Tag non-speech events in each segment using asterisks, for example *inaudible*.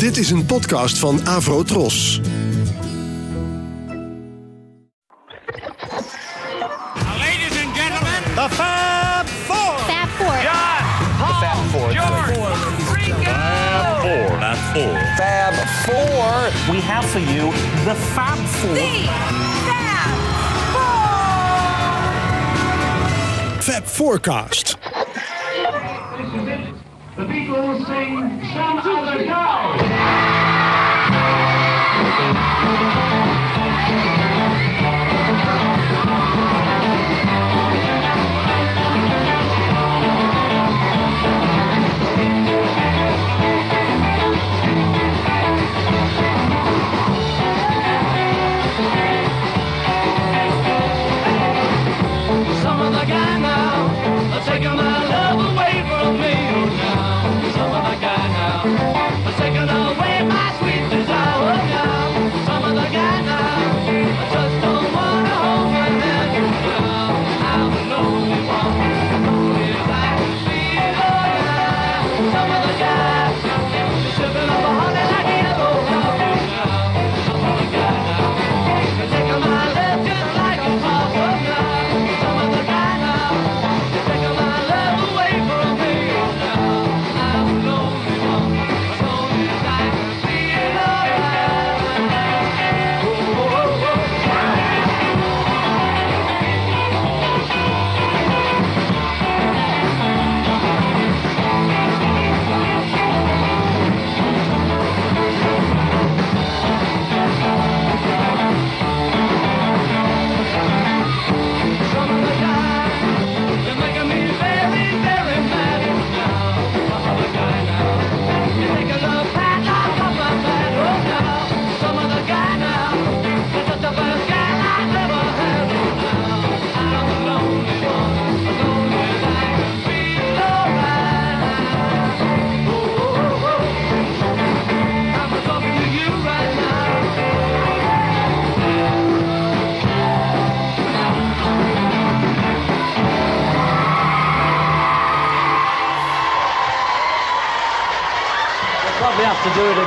Dit is een podcast van Avro Tros. Ladies and gentlemen, The Fab Four. Fab Four. John, Paul, George, Ringo. Fab Four. Fab Four. We have for you the Fab Four. Fab Forecast. The Beatles sing Some Other Guy.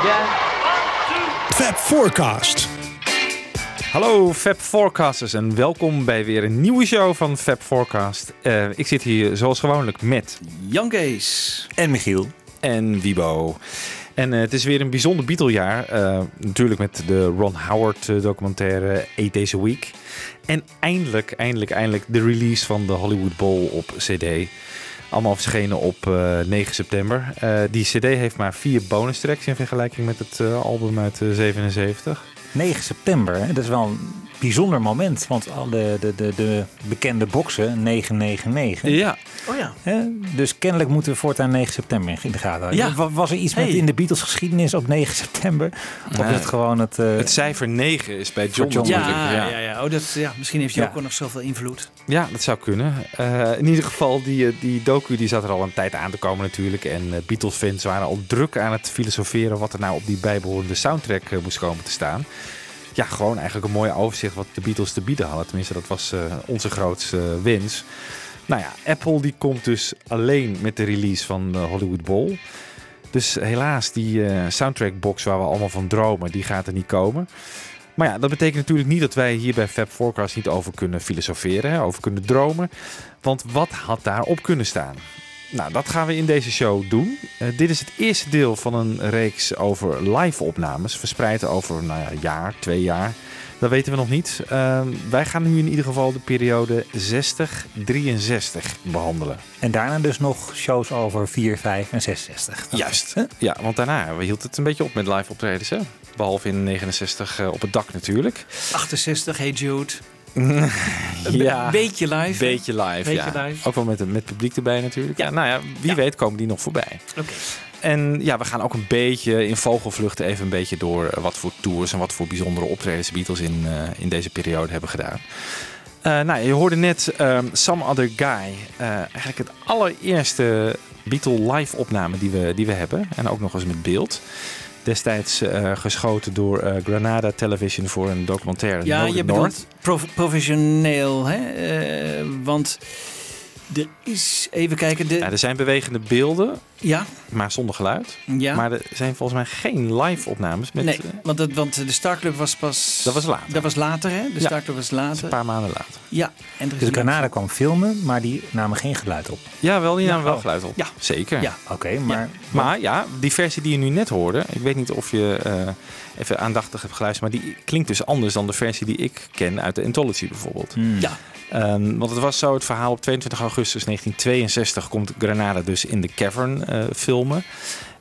Fab Forecast. Hallo Fab Forecasters en welkom bij weer een nieuwe show van Fab Forecast. Eh, ik zit hier zoals gewoonlijk met Jan Kees. en Michiel en Wibo. En eh, het is weer een bijzonder Beatle-jaar. Eh, natuurlijk met de Ron Howard documentaire Eight Days a Week. En eindelijk, eindelijk, eindelijk de release van de Hollywood Bowl op CD. Allemaal verschenen op eh, 9 september. Eh, die CD heeft maar vier bonus tracks in vergelijking met het eh, album uit eh, 77. 9 september, hè? dat is wel bijzonder moment. Want al de, de, de, de bekende boxen, 999. Ja, Oh ja. Hè? Dus kennelijk moeten we voortaan 9 september in de gaten houden. Ja. Wa- Was er iets met in de Beatles geschiedenis op 9 september? Of Nee. is het gewoon het... eh, het cijfer 9 is bij John, John Ja, ja, ja. ja. Oh, dat, ja, misschien heeft hij Ja. ook wel nog zoveel invloed. Ja, dat zou kunnen. Eh, in ieder geval, die, eh, die docu die zat er al een tijd aan te komen natuurlijk. En Beatles-fans waren al druk aan het filosoferen wat er nou op die bijbehorende soundtrack moest komen te staan. Ja, gewoon eigenlijk een mooi overzicht wat de Beatles te bieden hadden. Tenminste, dat was eh, onze grootste eh, wens. Nou ja, Apple die komt dus alleen met de release van de Hollywood Bowl. Dus helaas, die eh, soundtrackbox waar we allemaal van dromen, die gaat er niet komen. Maar ja, dat betekent natuurlijk niet dat wij hier bij Fab Forecast niet over kunnen filosoferen, hè, over kunnen dromen. Want wat had daarop kunnen staan? Nou, dat gaan we in deze show doen. Eh, dit is het eerste deel van een reeks over live-opnames, verspreid over nou ja, een jaar, twee jaar. Dat weten we nog niet. Ehm, wij gaan nu in ieder geval de periode 60-63 behandelen. En daarna dus nog shows over 4, 5 en 66. Juist. Ja, want daarna hield het een beetje op met live optredens. Hè? Behalve in 69 eh, op het dak natuurlijk. 68, Hey Jude. Ja, Een beetje live. beetje live. Beetje ja. live. Ook wel met, met publiek erbij natuurlijk. Ja. Ja. nou ja, wie Ja. weet komen die nog voorbij. Oké. En ja, we gaan ook een beetje in vogelvluchten even een beetje door eh, wat voor tours en wat voor bijzondere optredens de Beatles in, eh, in deze periode hebben gedaan. Eh, nou, je hoorde net ehm, Some Other Guy. Eigenlijk het allereerste Beatle live opname die we, die we hebben. En ook nog eens met beeld. Destijds eh, geschoten door eh, Granada Television voor een documentaire. Ja, Northern je bedoelt prof- professioneel, hè? Eh, want er is, even kijken, de, Ja, er zijn bewegende beelden. Ja. maar zonder geluid. Ja. Maar er zijn volgens mij geen live opnames. Met, nee, eh, want, dat, want de Star Club was pas... Dat was later. Dat was later, hè? De Ja. Star Club was later. een paar maanden later. Ja. En er is Dus een- Granada kwam filmen, maar die namen geen geluid op. Ja, wel, die Ja, namen wel oh. geluid op. Ja. Zeker. Ja. Oké, maar Maar ja, die versie die je nu net hoorde, ik weet niet of je eh, even aandachtig hebt geluisterd, maar die klinkt dus anders dan de versie die ik ken uit de Anthology bijvoorbeeld. Ja. Ehm, want het was zo, het verhaal op 22 augustus 1962 komt Granada dus in de cavern eh, filmen.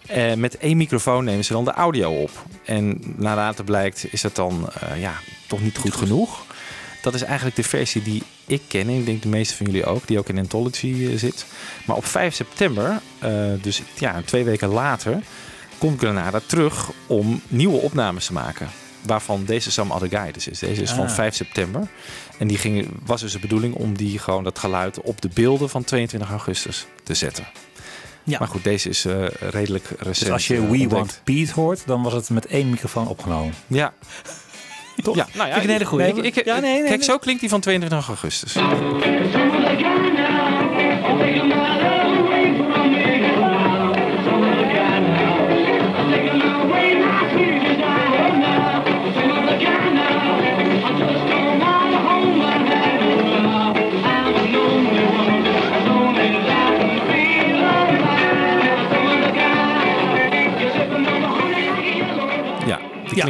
Eh, met één microfoon nemen ze dan de audio op. En na later blijkt is dat dan eh, ja, toch niet goed genoeg. Dat is eigenlijk de versie die ik ken. En ik denk de meeste van jullie ook, die ook in Anthology zit. Maar op 5 september, dus ja, twee weken later, komt Granada terug om nieuwe opnames te maken. Waarvan deze Some Other Guy dus is. Deze is van Ah. 5 september. En die ging, was dus de bedoeling om die gewoon dat geluid op de beelden van 22 augustus te zetten. Ja. Maar goed, deze is eh, redelijk recent. dus als je eh, We ontdekt. Want Pete hoort, dan was het met één microfoon opgenomen. Ja. *laughs* Toch? Ja, nou ja, Vind ik een hele goeie. Ik, ik- Ja, nee, nee, kijk, nee. zo klinkt die van 22 augustus.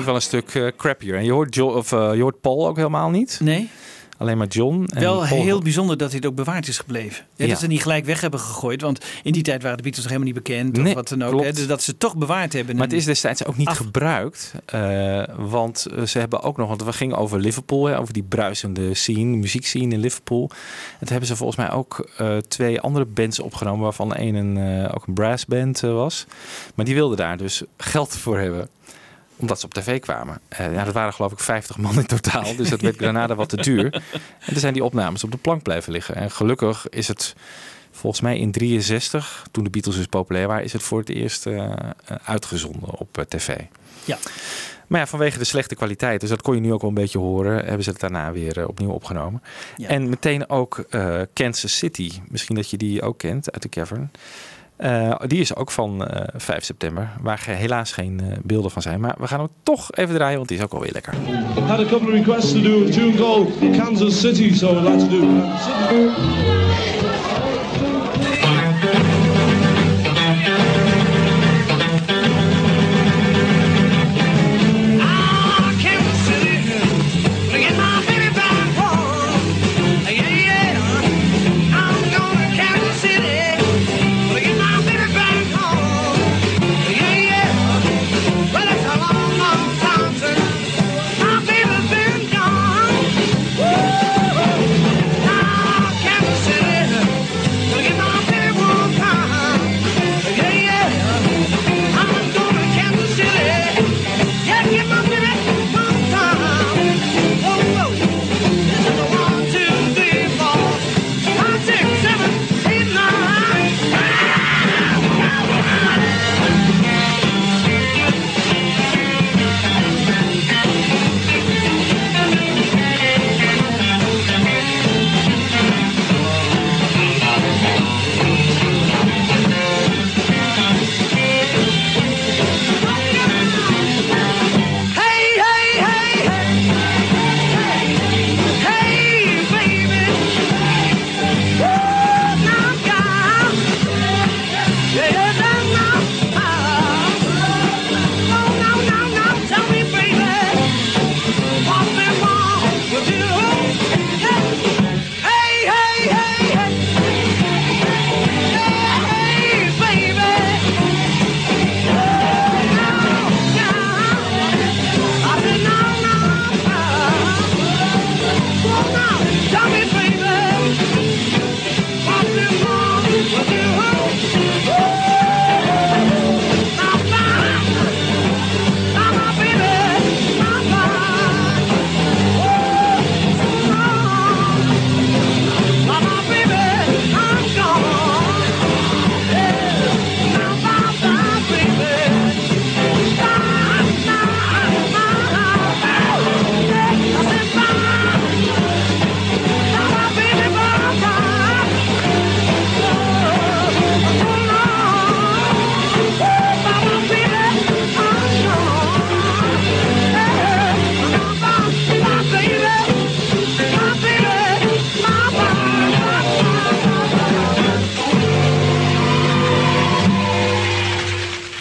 Wel een stuk eh, crappier. En je hoort, Jo- of, eh, je hoort Paul ook helemaal niet. Nee, Alleen maar John. En wel Paul- heel bijzonder dat dit ook bewaard is gebleven. Ja, Ja. Dat ze niet gelijk weg hebben gegooid. Want in die tijd waren de Beatles nog helemaal niet bekend. Nee, of wat dan ook. Hè, dus dat ze het toch bewaard hebben. Maar het is destijds ook niet Af- gebruikt. eh, want ze hebben ook nog, want we gingen over Liverpool, hè, over die bruisende scene, muziekscene in Liverpool. En toen hebben ze volgens mij ook twee andere bands opgenomen, waarvan één een, eh, ook een brassband was. Maar die wilden daar dus geld voor hebben omdat ze op tv kwamen. Eh, ja, dat waren geloof ik 50 man in totaal. Dus dat werd *laughs* Granada wat te duur. En toen zijn die opnames op de plank blijven liggen. En gelukkig is het volgens mij in 63, toen de Beatles dus populair waren, is het voor het eerst eh, uitgezonden op eh, tv. Ja. Maar ja, vanwege de slechte kwaliteit, dus dat kon je nu ook wel een beetje horen, hebben ze het daarna weer opnieuw opgenomen. Ja. En meteen ook Kansas City, misschien dat je die ook kent uit de cavern. Eh, die is ook van eh, 5 september, waar helaas geen eh, beelden van zijn. Maar we gaan hem toch even draaien, want die is ook alweer lekker. had a couple requests to do a tune called Kansas City, so like to do. Kansas City.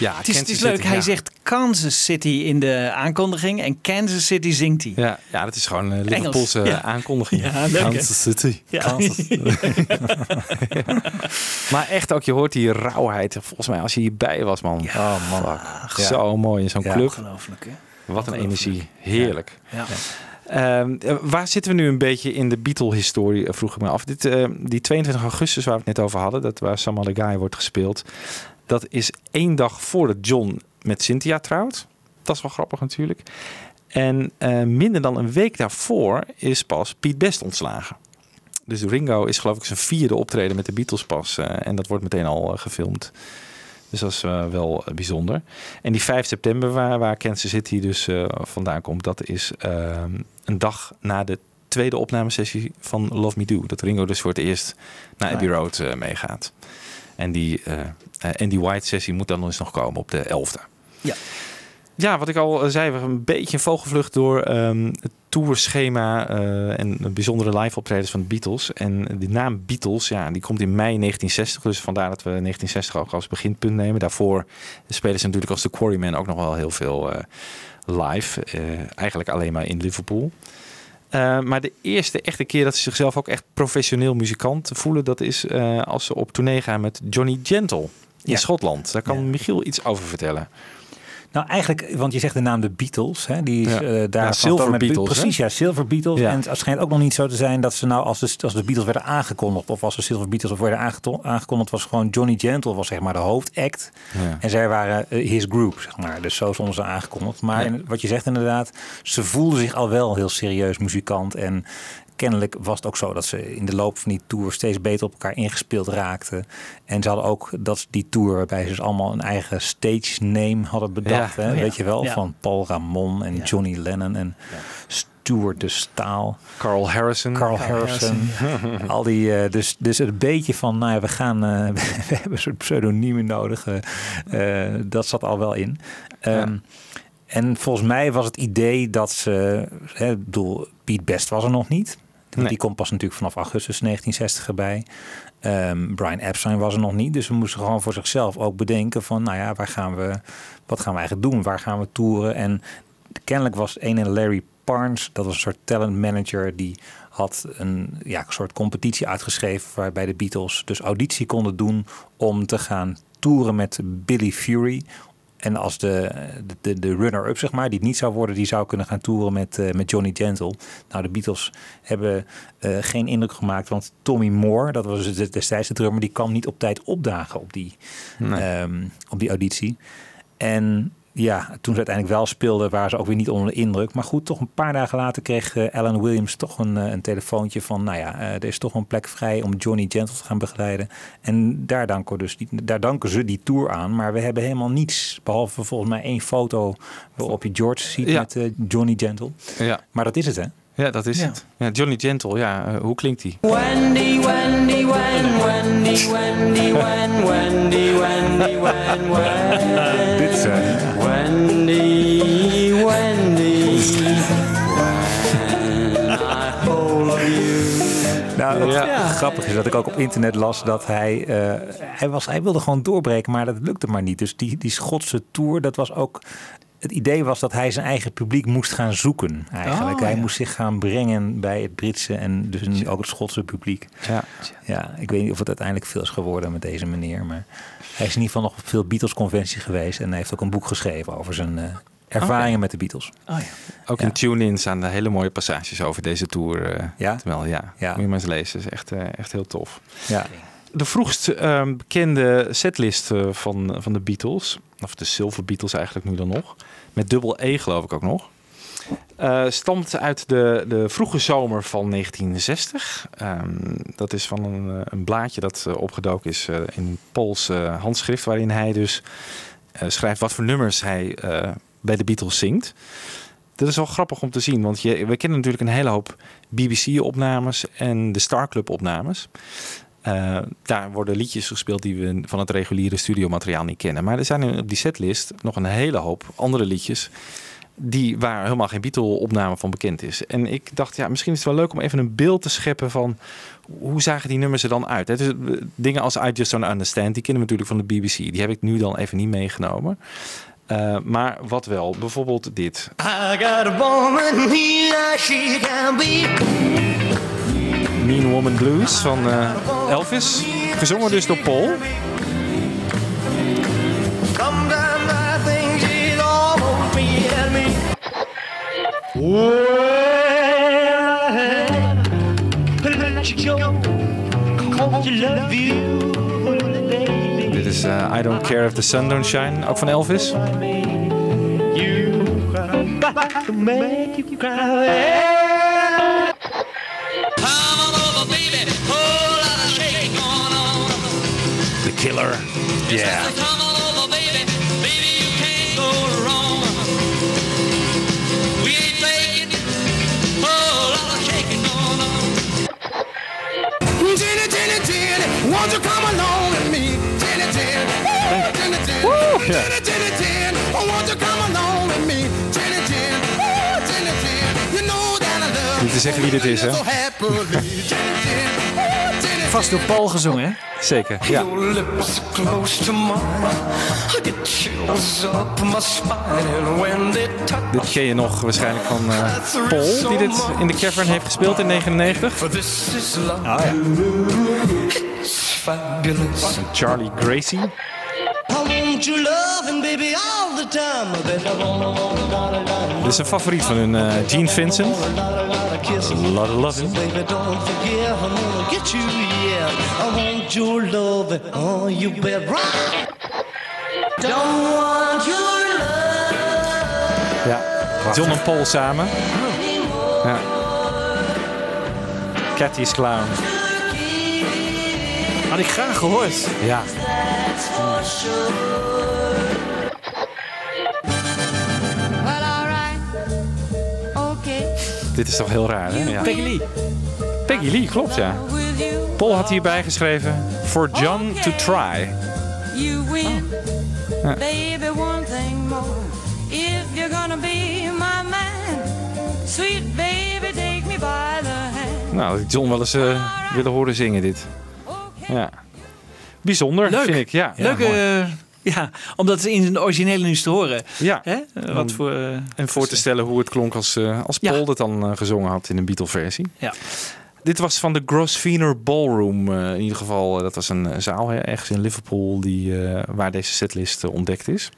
Ja, Het is, het is leuk, City, hij ja. zegt Kansas City in de aankondiging en Kansas City zingt hij. Ja, ja, dat is gewoon een Liverpoolse ja. aankondiging. Ja, leuk? Kansas City. Ja. Kansas. *laughs* *laughs* maar echt ook, je hoort die rauwheid. Volgens mij als je hierbij was, man. Oh man. Zo mooi in zo'n club. Ongelooflijk, hè? Wat een energie. Heerlijk. Ja. Ehm, eh, waar zitten we nu een beetje in de Beatle-historie, eh, vroeg ik me af. Dit, eh, die 22 augustus waar we het net over hadden, dat waar Other Guy wordt gespeeld. Dat is één dag voordat John met Cynthia trouwt. Dat is wel grappig natuurlijk. En eh, minder dan een week daarvoor is pas Piet Best ontslagen. Dus Ringo is geloof ik zijn vierde optreden met de Beatles pas. eh, en dat wordt meteen al eh, gefilmd. Dus dat is wel bijzonder. En die 5 september, waar, waar Kansas City dus vandaan komt, dat is ehm, een dag na de tweede opnamesessie van Love Me Do. Dat Ringo dus voor het eerst naar Abbey Road eh, meegaat. En die, en die White sessie moet dan eens nog komen op de 11e. Ja. Ja, wat ik al eh, zei, we hebben een beetje een vogelvlucht door ehm, het tourschema eh, en de bijzondere live optredens van de Beatles. En de naam Beatles, ja, die komt in mei 1960. Dus vandaar dat we 1960 ook als beginpunt nemen. Daarvoor spelen ze natuurlijk als de Quarrymen ook nog wel heel veel eh, live. Eh, eigenlijk alleen maar in Liverpool. Eh, maar de eerste echte keer dat ze zichzelf ook echt professioneel muzikant voelen, dat is eh, als ze op tournee gaan met Johnny Gentle in Ja. Schotland. Daar kan Michiel iets over vertellen. Nou, eigenlijk, want je zegt de naam de Beatles. Hè, die is Ja. eh, daar Ja, Silver met- Beatles, hè? Precies, ja, Silver Beatles. Ja. En het schijnt ook nog niet zo te zijn dat ze nou, als de, als de Beatles werden aangekondigd, of als de Silver Beatles werden aangekondigd, was gewoon Johnny Gentle, was zeg maar de hoofdact. En zij waren eh, his group, zeg maar. Dus zo stonden ze aangekondigd. Maar in- wat je zegt inderdaad, ze voelden zich al wel heel serieus muzikant. En kennelijk was het ook zo dat ze in de loop van die tour steeds beter op elkaar ingespeeld raakten. En ze hadden ook dat die tour waarbij ze dus allemaal een eigen stage name hadden bedacht. Ja. Hè? Oh ja. Weet je wel, Ja. van Paul Ramon en Johnny Lennon en Stuart de Staal. Carl Harrison. Carl Harrison. *laughs* Al die, eh, dus, dus een beetje van, nou ja, we gaan, eh, *laughs* we hebben een soort pseudoniemen nodig. eh, dat zat al wel in. Ehm, En volgens mij was het idee dat ze, hè, ik bedoel, Piet Best was er nog niet. Nee. Die komt pas natuurlijk vanaf augustus 1960 erbij. Ehm, Brian Epstein was er nog niet. Dus we moesten gewoon voor zichzelf ook bedenken van, nou ja, waar gaan we, wat gaan we eigenlijk doen? Waar gaan we toeren? En kennelijk was een en Larry Parnes, dat was een soort talent manager, die had een ja, een soort competitie uitgeschreven waarbij de Beatles dus auditie konden doen om te gaan toeren met Billy Fury. En als de, de, de runner-up, zeg maar, die het niet zou worden, die zou kunnen gaan toeren met, eh, met Johnny Gentle. Nou, de Beatles hebben eh, geen indruk gemaakt, want Tommy Moore, dat was destijds de drummer, die kwam niet op tijd opdagen op die, ehm, op die auditie. En ja, toen ze uiteindelijk wel speelden, waren ze ook weer niet onder de indruk. Maar goed, toch een paar dagen later kreeg eh, Alan Williams toch een, eh, een telefoontje van... nou ja, eh, er is toch een plek vrij om Johnny Gentle te gaan begeleiden. En daar danken, we dus die, daar danken ze die tour aan. Maar we hebben helemaal niets, behalve volgens mij één foto... waarop je George ziet Ja. met Johnny Gentle. Ja. Maar dat is het, hè? Ja, dat is Ja. het. Ja, Johnny Gentle, ja, hoe klinkt die? Wendy, Wendy, Wen, Wendy, Wendy, Wen, Wendy, Wendy, Wen, Wen. *laughs* Dit is... Ja. grappig is dat ik ook op internet las dat hij, eh, hij, was, hij wilde gewoon doorbreken, maar dat lukte maar niet. Dus die, die Schotse tour, dat was ook. Het idee was dat hij zijn eigen publiek moest gaan zoeken. Eigenlijk. Oh, hij ja. moest zich gaan brengen bij het Britse en dus nu ook het Schotse publiek. Ja. Ja, ik weet niet of het uiteindelijk veel is geworden met deze meneer, maar hij is in ieder geval nog op veel Beatles-conventies geweest en hij heeft ook een boek geschreven over zijn eh, ervaringen met de Beatles. Oh ja. Ook Ja. in tune-in staan er hele mooie passages over deze tour. eh Ja? Terwijl, ja, Ja. moet je maar eens lezen. is echt, eh, echt heel tof. Ja. De vroegst eh, bekende setlist eh, van, van de Beatles, of de Silver Beatles eigenlijk nu dan nog, met dubbel E geloof ik ook nog, eh, stamt uit de, de vroege zomer van 1960. Ehm, dat is van een, een blaadje dat eh, opgedoken is eh, in een Pools handschrift, waarin hij dus eh, schrijft wat voor nummers hij eh, bij de Beatles zingt. Dat is wel grappig om te zien, want je, we kennen natuurlijk een hele hoop BBC-opnames en de Star Club-opnames. Eh, daar worden liedjes gespeeld die we van het reguliere studiomateriaal niet kennen. Maar er zijn op die setlist nog een hele hoop andere liedjes Die, waar helemaal geen Beatle-opname van bekend is. En ik dacht, ja, misschien is het wel leuk om even een beeld te scheppen van hoe zagen die nummers er dan uit. Dus, eh, dingen als I Just Don't Understand, die kennen we natuurlijk van de BBC. Die heb ik nu dan even niet meegenomen. Eh, maar wat wel, bijvoorbeeld dit. I got a woman here, she can be. Mean Woman Blues van eh, Elvis. Gezongen dus door Paul. Sometimes I me. Well, let you go. Cause you love you, is eh, I Don't Care If The Sun Don't Shine, ook van Elvis. You got to make you cry. Come on over, baby. Whole lot of shaking going on. The Killer. Yeah. Come on over, baby. Niet te zeggen wie dit is, hè? Jenny, Vast door Paul gezongen, hè? *laughs* Zeker, ja. Dit ken je nog waarschijnlijk van eh, Paul, die dit in de cavern heeft gespeeld in 99. For this is love. Ah ja. Charlie Gracie. I want you loving, baby, all the time. Baby, I wanna, wanna, wanna, wanna, Dit is een favoriet van hun, eh, Gene Vincent. A lot of loving. Baby, don't forget, I'm gonna get you, yeah. I want your loving, oh, you bet right. Don't want your love. Ja. John en Paul samen. Ja. Cathy's Clown. Had ik graag gehoord. Ja. Dit is toch heel raar, hè? Ja. Peggy Lee. Peggy Lee, klopt, ja. Paul had hierbij geschreven... For John to try. you win. Ja. Baby, one thing more. If you're gonna be my man, sweet baby, take me by the hand. Nou, had ik John wel eens eh, willen horen zingen, dit. Ja. Bijzonder, Leuk. vind ik. Ja, Leuk, ja, eh, ja, om dat in de originele nu te horen. Ja. Hè? Wat voor... eh, En voor te stellen hoe het klonk als, eh, als Ja. Paul dat dan gezongen had in een Beatle-versie. Ja. Dit was van de Grosvenor Ballroom. in ieder geval, dat was een zaal hè, ergens in Liverpool die, waar deze setlist ontdekt is.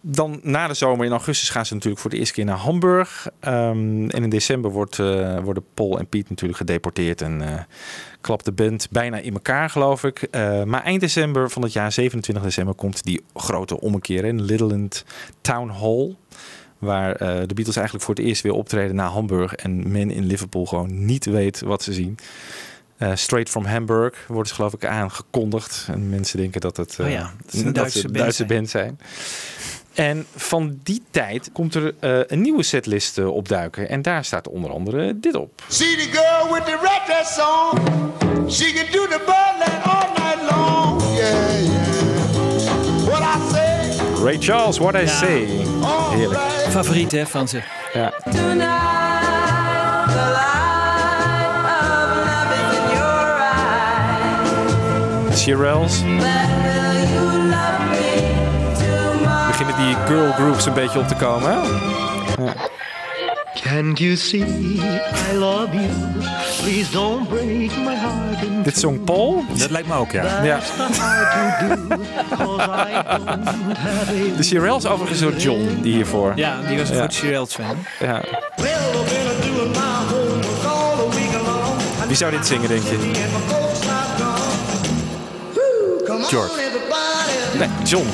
Dan na de zomer in augustus gaan ze natuurlijk voor de eerste keer naar Hamburg. Ehm, en in december wordt, eh, worden Paul en Piet natuurlijk gedeporteerd. En eh, klapt de band bijna in elkaar, geloof ik. Eh, maar eind december van het jaar, 27 december, komt die grote ommekeer in Littleland Town Hall. Waar de Beatles eigenlijk voor het eerst weer optreden naar Hamburg. En men in Liverpool gewoon niet weet wat ze zien. Straight from Hamburg wordt ze geloof ik aangekondigd. En mensen denken dat het, Oh ja, dat een dat Duitse zijn. band zijn. En van die tijd komt er eh, een nieuwe setlist eh, opduiken. En daar staat onder andere dit op. See the girl with the red dress on. She can do the butler all night long. Yeah, yeah. What I say, Ray Charles, What I Ja. Say. Heerlijk. Favoriet hè, van ze. Ja. Tonight, the light of love is in your eyes. Shirelles. Die girl groups een beetje op te komen. Hè? Can't you see I love you? Please don't break my heart in Dit zong Paul. Dat lijkt me ook, ja. Ja. De Shirelles overigens door John, die hiervoor. Ja, die was een Ja. goed Shirelles fan. Ja. Wie zou dit zingen, denk je? George. Nee, John.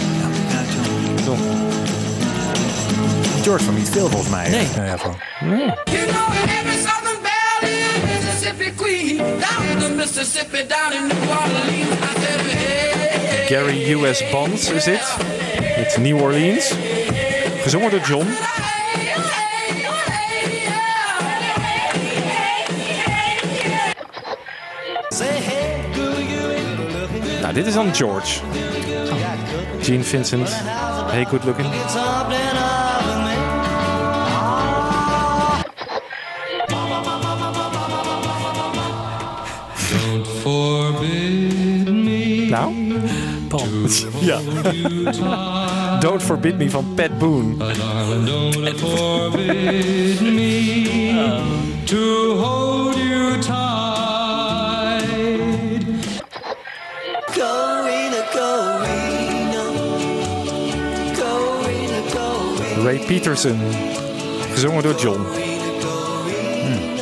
George van niet veel volgens mij. Nee. Ja, ja, van. You know every Southern Valley, Mississippi Queen, down the Mississippi, down in New Orleans. I said, hey, Gary U.S. Bonds is dit. Met New Orleans. Gezongen door John. Nou, dit is dan George. Gene Vincent. Hey, good looking. Nou, Paul. *laughs* Ja. Don't Forbid Me van Pat Boone. Don't forbid me to hold you tight. Peterson. Gezongen door John. Hmm.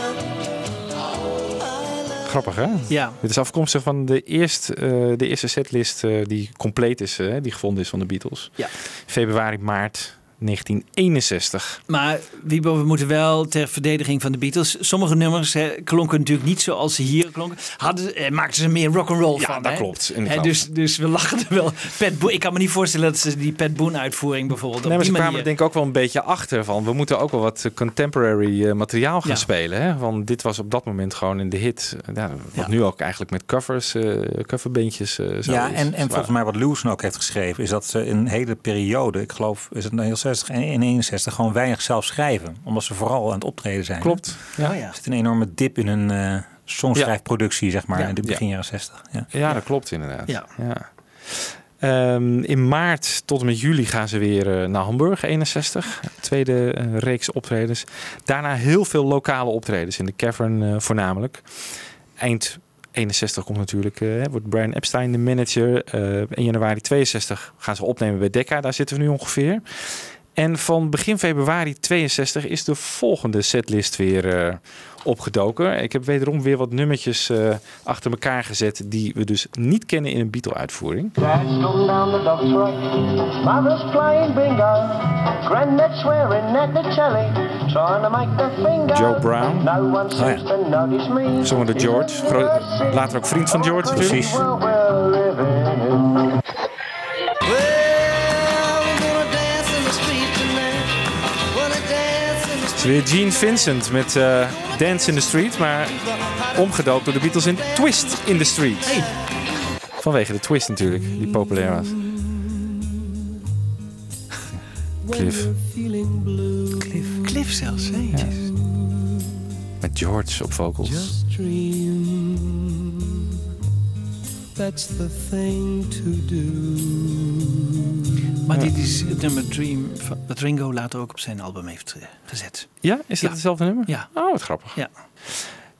Grappig, hè? Ja. Dit is afkomstig van de, eerste, eh, de eerste setlist eh, die compleet is, eh, die gevonden is van de Beatles. Ja. Februari, maart 1961. Maar Wiebo, we moeten wel ter verdediging van de Beatles. Sommige nummers hè, klonken natuurlijk niet zoals ze hier klonken. Hadden, eh, maakten ze meer rock'n'roll Ja, van. dat hè? klopt, Hè, dus, dus we lachen er wel. Pat Boone, ik kan me niet voorstellen dat ze die Pat Boone uitvoering bijvoorbeeld Nee, maar ze kwamen er denk ik ook wel een beetje achter van. We moeten ook wel wat contemporary eh, materiaal gaan Ja. spelen. Hè? Want dit was op dat moment gewoon in de hit. eh, Ja, wat nu ook eigenlijk met covers, eh coverbeentjes eh, zo Ja, is. en, en volgens mij wat Lewis ook heeft geschreven, is dat ze een hele periode, ik geloof, is het nou heel 60 en in 61, gewoon weinig zelf schrijven. Omdat ze vooral aan het optreden zijn. Klopt. Ja. Oh ja. Er zit een enorme dip in hun eh songschrijfproductie, zeg maar, Ja. in de begin Ja. jaren 60. Ja. Ja, dat klopt inderdaad. Ja. Ja. Ehm, in maart tot en met juli gaan ze weer eh, naar Hamburg, 61. Tweede eh, reeks optredens. Daarna heel veel lokale optredens in de Cavern eh, voornamelijk. Eind 61 komt natuurlijk, wordt Brian Epstein de manager. Eh, in januari 62 gaan ze opnemen bij Decca, daar zitten we nu ongeveer. En van begin februari 62 is de volgende setlist weer eh, opgedoken. Ik heb wederom weer wat nummertjes eh, achter elkaar gezet die we dus niet kennen in een Beatle-uitvoering. Joe Brown. No me. Gezongen door George. Gro- later ook vriend van George natuurlijk. Precies. Is weer Gene Vincent met eh, Dance in the Street, maar omgedoopt door de Beatles in Twist in the Street. Vanwege de twist natuurlijk, die populair was. Cliff. Cliff, Cliff zelfs, hè? Met George op vocals. That's the thing to do. Maar dit is het nummer Dream dat Ringo later ook op zijn album heeft eh, gezet. Ja, is dat hetzelfde nummer? Ja. Oh, wat grappig. Ja.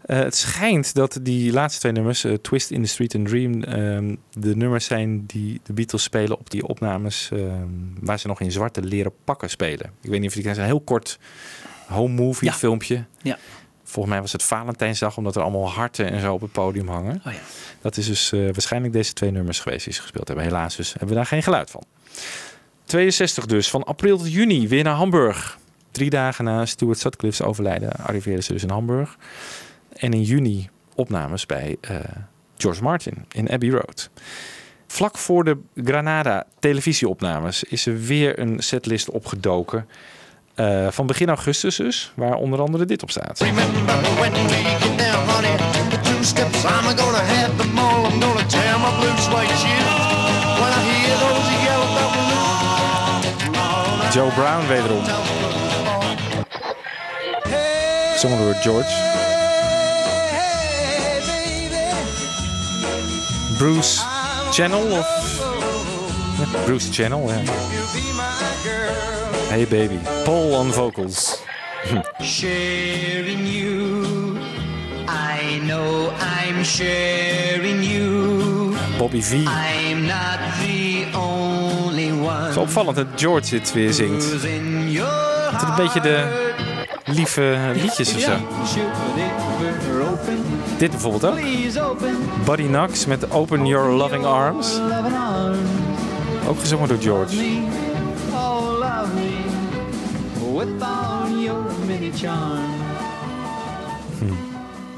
Eh, het schijnt dat die laatste twee nummers, eh, Twist in the Street en Dream, ehm, de nummers zijn die de Beatles spelen op die opnames ehm, waar ze nog in zwarte leren pakken spelen. Ik weet niet of je die is een heel kort home movie Ja. filmpje. Ja. Volgens mij was het Valentijnsdag, omdat er allemaal harten en zo op het podium hangen. Oh ja. Dat is dus waarschijnlijk deze twee nummers geweest die ze gespeeld hebben. Helaas dus hebben we daar geen geluid van. 62 dus, van april tot juni weer naar Hamburg. Drie dagen na Stuart Sutcliffe's overlijden arriveerden ze dus in Hamburg. En in juni opnames bij eh, George Martin in Abbey Road. Vlak voor de Granada televisieopnames is er weer een setlist opgedoken. eh, van begin augustus dus, waar onder andere dit op staat. Remember Joe Brown wederom. Gezongen door George. Bruce Channel of... Bruce Channel, ja. Hey baby. Paul on vocals. Sharing you. I know I'm sharing you. Bobby V. I'm not the only one. Het is opvallend dat George dit weer zingt. Het is een beetje de lieve liedjes of zo. Dit bijvoorbeeld ook. Buddy Knox met Open Your Loving Arms. Ook gezongen door George. Me,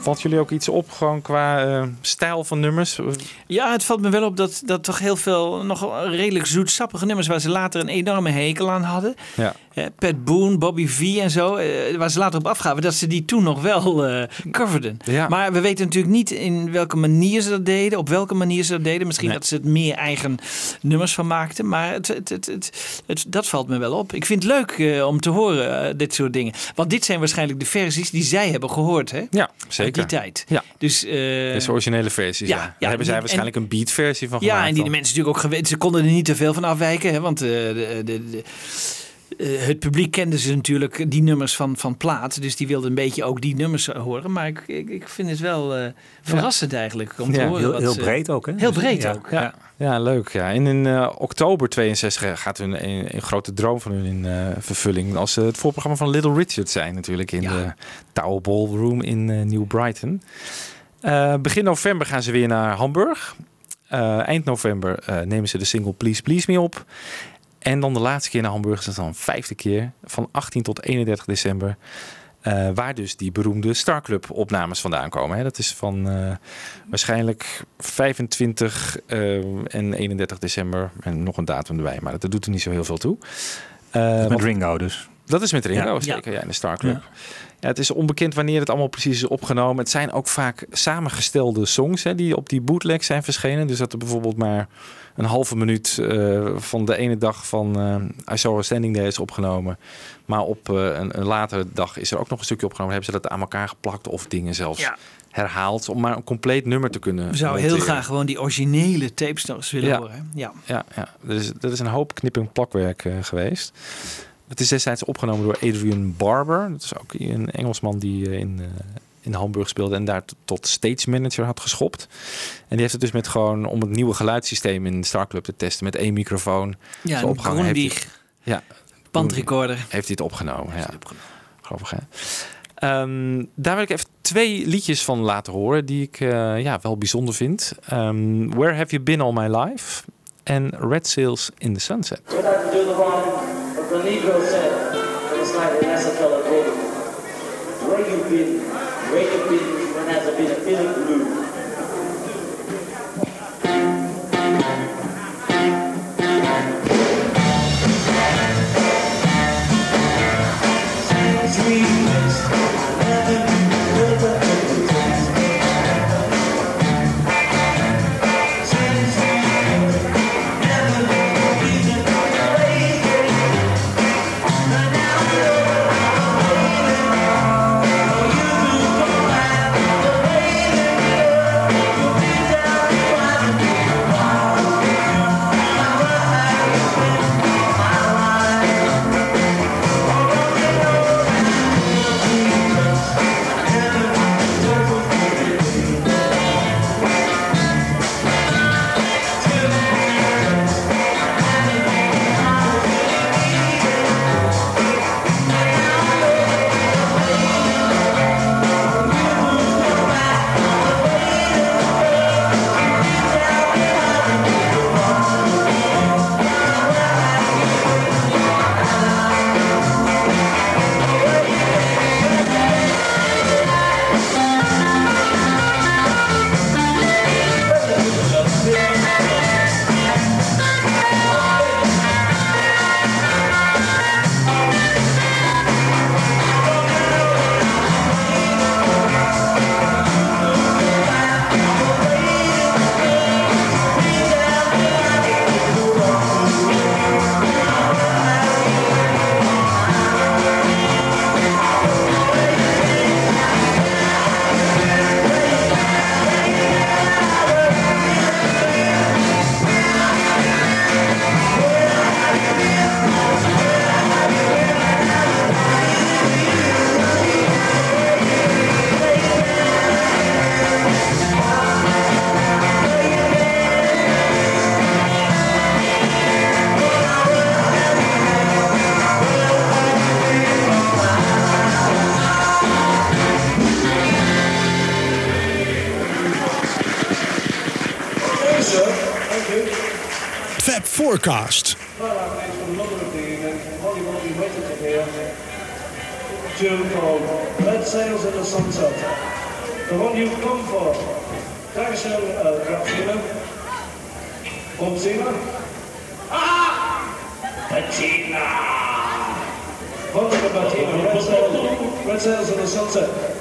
Valt jullie ook iets op gewoon qua eh, stijl van nummers? Ja, het valt me wel op dat, dat toch heel veel nog redelijk zoetsappige nummers waar ze later een enorme hekel aan hadden. Ja. Eh, Pat Boone, Bobby V en zo, eh, waar ze later op afgaven, dat ze die toen nog wel eh coverden. Ja. Maar we weten natuurlijk niet in welke manier ze dat deden, op welke manier ze dat deden. Misschien Nee. dat ze het meer eigen nummers van maakten, maar het, het, het, dat valt me wel op. Ik vind het leuk eh, om te horen, eh, dit soort dingen. Want dit zijn waarschijnlijk de versies die zij hebben gehoord, hè? Ja, zeker. die tijd. Ja. Dus, eh, originele versies, ja. ja, Daar ja, hebben zij en- waarschijnlijk een beat-versie van Ja, gemaakt. en die de mensen natuurlijk ook gewend. Ze konden er niet te veel van afwijken, hè, want eh, de, de, de, eh, het publiek kende ze natuurlijk die nummers van, van plaat. Dus die wilden een beetje ook die nummers horen. Maar ik, ik, ik vind het wel eh, verrassend eigenlijk om te Ja, horen. heel- wat heel ze- breed ook, hè? Heel breed ja, ook. Ja, ja, leuk. Ja. En in eh, oktober 62 gaat hun een, een grote droom van hun in vervulling. Als ze het voorprogramma van Little Richard zijn natuurlijk in de Tower Ballroom in New Brighton. Begin november gaan ze weer naar Hamburg. Eind november nemen ze de single Please Please Me op. En dan de laatste keer naar Hamburg is dan vijfde keer. Van 18 tot 31 december. Eh, waar dus die beroemde Star Club opnames vandaan komen. Hè. Dat is van eh, waarschijnlijk 25 eh, en 31 december. En nog een datum erbij, maar dat doet er niet zo heel veel toe. Eh, Met want- Ringo dus. dat is met Ringo, Ja. zeker. Ja, in de Star Club. Ja. het is onbekend wanneer het allemaal precies is opgenomen. Het zijn ook vaak samengestelde songs hè, die op die bootleg zijn verschenen. Dus dat er bijvoorbeeld maar een halve minuut eh, van de ene dag van eh I Saw a Standing There is opgenomen. Maar op eh, een, een latere dag is er ook nog een stukje opgenomen. Hebben ze dat aan elkaar geplakt of dingen zelfs Ja. herhaald. Om maar een compleet nummer te kunnen We zouden heel graag gewoon die originele tapes nog eens willen Ja. horen. Ja. Ja, ja. Dus, dat is een hoop knip- en plakwerk eh, geweest. Het is destijds opgenomen door Adrian Barber. Dat is ook een Engelsman die in, eh, in Hamburg speelde en daar tot stage manager had geschopt. En die heeft het dus met gewoon om het nieuwe geluidssysteem in Star Club te testen met één microfoon. Ja, zo een opgehangen. Heeft hij- ja, bandrecorder. heeft hij het opgenomen. Ja. Grappig hè? Ehm, daar wil ik even twee liedjes van laten horen die ik eh, ja, wel bijzonder vind. Ehm, Where Have You Been All My Life en Red Sails in the Sunset. Where you been? Where you been when there's a bit of feeling blue? A tune called Red Sails in the Sunset. The one you've come for. Dankeschön, uh, Grafina. Bumsina. Ah! Bettina. Red Sails, Red Sails in the Sunset.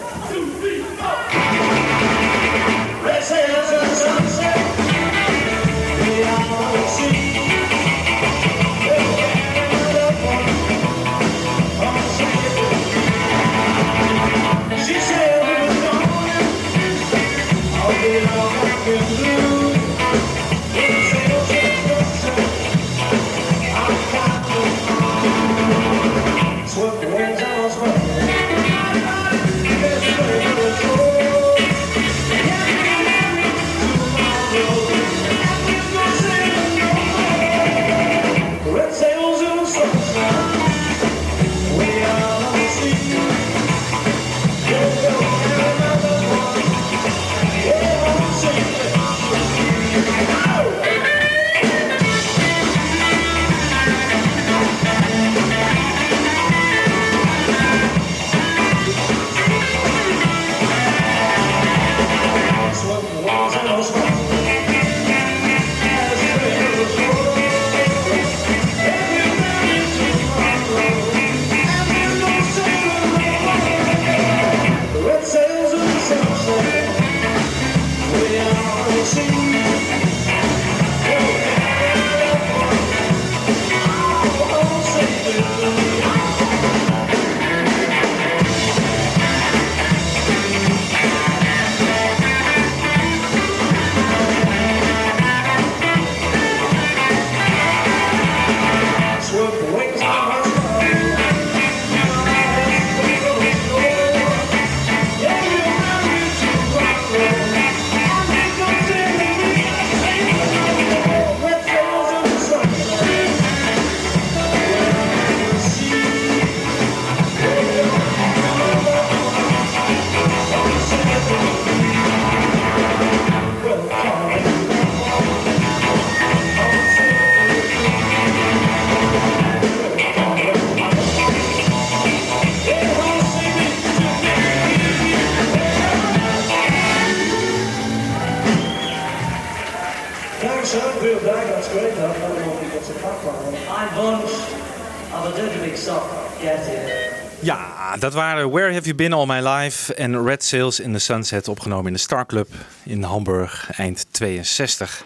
Have You Been All My Life en Red Sails in the Sunset opgenomen in de Star Club in Hamburg eind 62.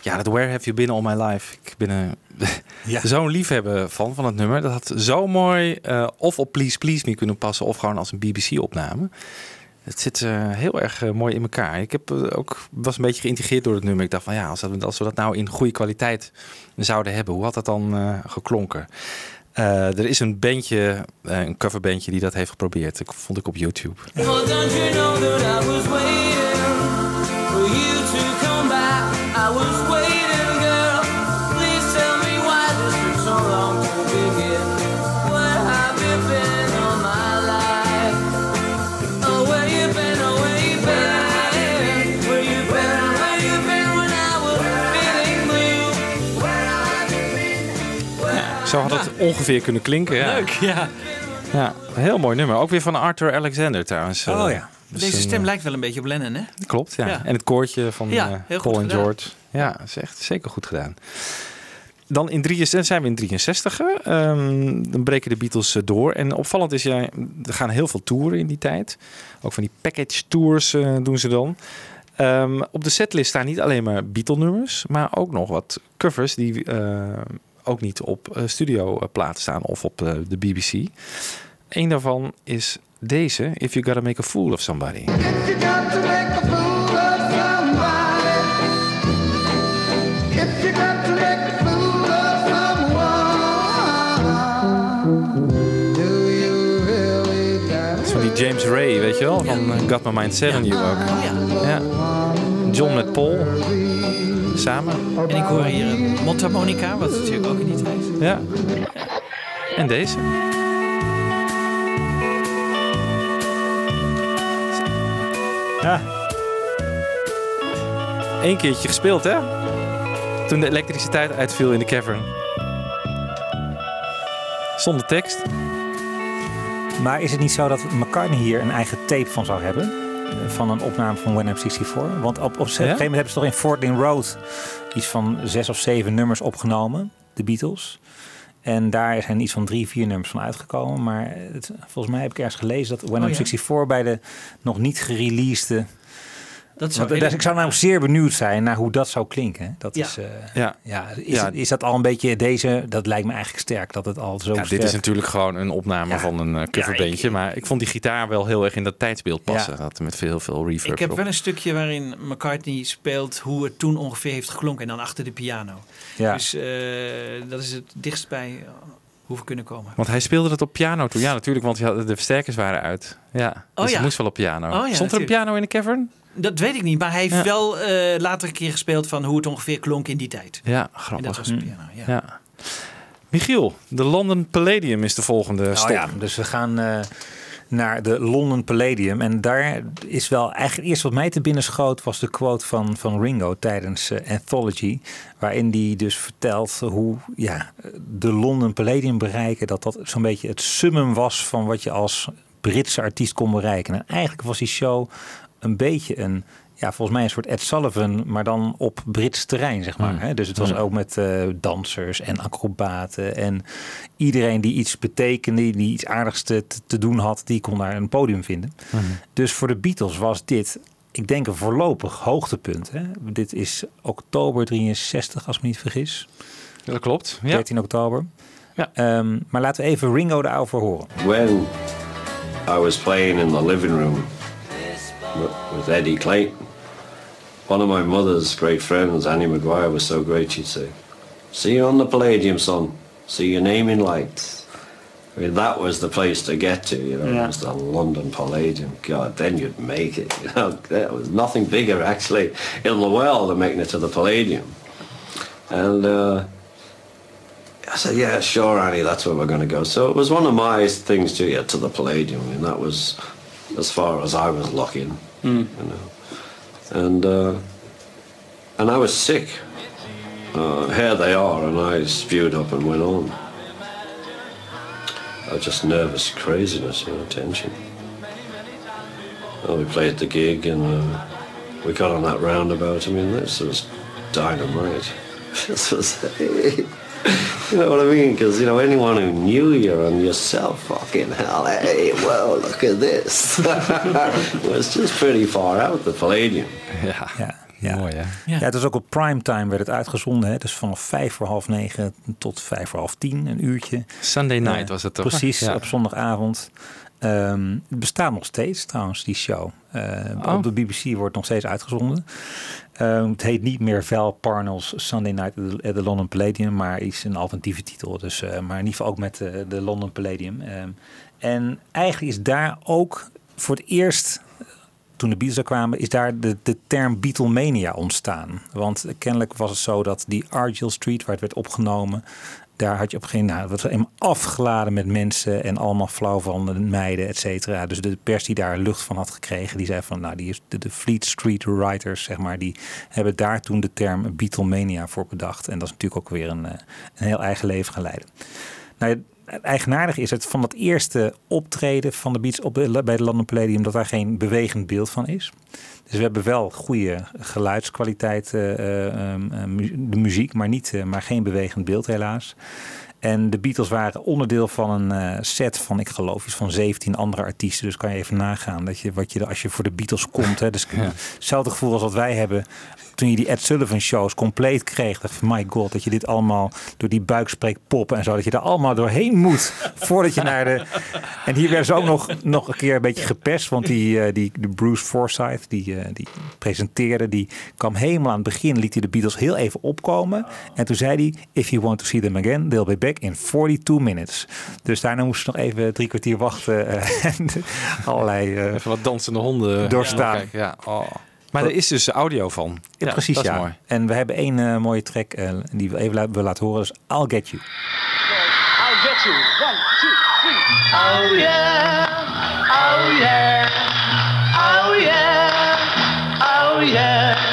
Ja, dat Where Have You Been All My Life. Ik ben een *laughs* zo'n liefhebber van, van het nummer. Dat had zo mooi eh, of op Please Please Me kunnen passen of gewoon als een BBC-opname. Het zit eh, heel erg eh, mooi in elkaar. Ik heb, ook, was een beetje geïntegreerd door het nummer. Ik dacht van ja, als, dat, als we dat nou in goede kwaliteit zouden hebben, hoe had dat dan geklonken? Eh, er is een bandje, eh, een coverbandje die dat heeft geprobeerd. Dat vond ik op YouTube. Ongeveer kunnen klinken. Ja. Leuk, ja. Ja, een heel mooi nummer. Ook weer van Arthur Alexander trouwens. Oh Eh, ja. dus Deze stem eh, lijkt wel een beetje op Lennon, hè? Klopt, ja. Ja. En het koortje van Ja, eh, Paul en gedaan. George. Ja, dat is echt zeker goed gedaan. Dan in 63 zijn we in 63. Ehm, dan breken de Beatles door. En opvallend is, ja, er gaan heel veel toeren in die tijd. Ook van die package tours doen ze dan. Ehm, op de setlist staan niet alleen maar Beatle-nummers, maar ook nog wat covers die ook niet op uh, studioplaten staan of op eh, de BBC. Eén daarvan is deze, If You Gotta Make a Fool of Somebody. You got to make a fool of somebody. If you got to make a fool of someone, do you really Dat is van die James Ray, weet je wel? Van eh, Got My Mind Set on You ook. Ja. John met Paul. Samen. En ik hoor hier een mondharmonica, wat natuurlijk ook in die tijd. Ja. En deze. Ja. Eén keertje gespeeld, hè? Toen de elektriciteit uitviel in de cavern. Zonder tekst. Maar is het niet zo dat McCartney hier een eigen tape van zou hebben? Van een opname van When I'm 64? Want op, op een gegeven moment hebben ze toch in Fort Lane Road iets van zes of zeven nummers opgenomen, de Beatles. En daar zijn iets van drie, vier nummers van uitgekomen. Maar het, volgens mij heb ik ergens gelezen dat When Oh I'm ja? 64 bij de nog niet gereleasede... Dat zou Want, dus ik zou namelijk zeer benieuwd zijn naar hoe dat zou klinken. Dat Ja. is, eh, Ja. ja, is, Ja. Is dat al een beetje deze? Dat lijkt me eigenlijk sterk dat het al zo Ja, dit is natuurlijk gewoon een opname Ja. van een eh, coverbandje. maar ik vond die gitaar wel heel erg in dat tijdsbeeld passen. Ja. Dat met veel, veel reverb Ik heb erop. wel een stukje waarin McCartney speelt hoe het toen ongeveer heeft geklonken. En dan achter de piano. Ja. Dus eh, dat is het dichtst bij hoe we kunnen komen. Want hij speelde het op piano toen. Ja, natuurlijk, want de versterkers waren uit. Ja, Oh dus ja. het moest wel op piano. Oh ja, Stond er een piano in de cavern? Dat weet ik niet, maar hij heeft Ja. wel eh, later een keer gespeeld van hoe het ongeveer klonk in die tijd. Ja, En grappig. dat was piano, ja. Ja. Michiel, de London Palladium is de volgende stop. Oh ja, dus we gaan eh, naar de London Palladium. En daar is wel eigenlijk het eerste wat mij te binnen schoot... was de quote van, van Ringo tijdens eh, Anthology. Waarin die dus vertelt hoe ja, de London Palladium bereiken... dat dat zo'n beetje het summum was van wat je als Britse artiest kon bereiken. En eigenlijk was die show een beetje een... Ja, volgens mij een soort Ed Sullivan, maar dan op Brits terrein, zeg maar. Mm. hè. Dus het was Mm. ook met eh, dansers en acrobaten. En iedereen die iets betekende, die iets aardigs te, te doen had, die kon daar een podium vinden. Mhm. Dus voor de Beatles was dit, ik denk, een voorlopig hoogtepunt. Hè? Dit is oktober 63, als ik me niet vergis. Dat klopt. Ja. 13 oktober. Ehm, maar laten we even Ringo daarover horen. When I was playing in the living room with- Eddie Clayton, one of my mother's great friends, Annie McGuire, was so great, she'd say, See you on the Palladium, son. See your name in lights. I mean, that was the place to get to, you know, Yeah. it was the London Palladium. God, then you'd make it, *laughs* you know. There was nothing bigger, actually, in the world than making it to the Palladium. And uh, I said, yeah, sure, Annie, that's where we're going to go. So it was one of my things to get to the Palladium, and that was as far as I was looking, you know. And uh, and I was sick. Uh, here they are, and I spewed up and went on. I was just nervous craziness, you know, tension. Well, we played the gig, and uh, we got on that roundabout. I mean, this was dynamite. *laughs* this was, *laughs* you know what I mean? Because you know, anyone who knew you and yourself, fucking hell, hey, well, look at this. *laughs* was just pretty far out the Palladium. Ja, ja. mooi hè. Ja. het was ook op primetime werd het uitgezonden. Hè? Dus vanaf vijf voor half negen tot vijf voor half tien, een uurtje. Sunday night Eh, was het toch? Precies, Ja. op zondagavond. Ehm, het bestaat nog steeds trouwens, die show. Eh, Oh. Op de BBC wordt nog steeds uitgezonden. Ehm, het heet niet meer Val Parnell's Sunday Night at the- London Palladium, maar is een alternatieve titel. Dus, eh, maar in ieder geval ook met eh, de London Palladium. Ehm, en eigenlijk is daar ook voor het eerst toen de Beatles er kwamen, is daar de, de term Beatlemania ontstaan. Want kennelijk was het zo dat die Argyll Street, waar het werd opgenomen, daar had je op een gegeven moment, nou, het was helemaal afgeladen met mensen en allemaal flauw van de meiden, et cetera. Dus de pers die daar lucht van had gekregen, die zei van, nou, die is de, de Fleet Street Writers, zeg maar, die hebben daar toen de term Beatlemania voor bedacht. En dat is natuurlijk ook weer een, eh, een heel eigen leven gaan leiden. Nou, het eigenaardige is het van dat eerste optreden van de Beats op bij de London Palladium dat daar geen bewegend beeld van is. Dus we hebben wel goede geluidskwaliteit, eh, eh, ehm, eh, de muziek, maar, niet, maar geen bewegend beeld helaas. En de Beatles waren onderdeel van een set van, ik geloof, iets van 17 andere artiesten. Dus kan je even nagaan dat je, wat je, als je voor de Beatles komt. Hè, dus *laughs* hetzelfde gevoel als wat wij hebben toen je die Ed Sullivan shows compleet kreeg. Dacht van, my god, dat je dit allemaal door die buikspreek poppen en zo. Dat je daar allemaal doorheen moet *laughs* voordat je naar de... En hier werden ze ook nog, nog een keer een beetje gepest. Want die, eh, die de Bruce Forsyth, die, eh, die presenteerde, die kwam helemaal aan het begin. Liet hij de Beatles heel even opkomen. En toen zei hij, if you want to see them again, they'll be back in 42 minutes. Dus daarna moesten ze nog even drie kwartier wachten. eh, *laughs* en *laughs* allerlei... Even wat dansende honden doorstaan. kijken, Ja, oh. Maar er is dus audio van. Ja, precies, dat is ja. mooi. En we hebben één eh, mooie track eh, die we even la- willen laten horen. Dus I'll Get You. I'll get you. One, two, three. Oh yeah. Oh yeah. Oh yeah. Oh yeah.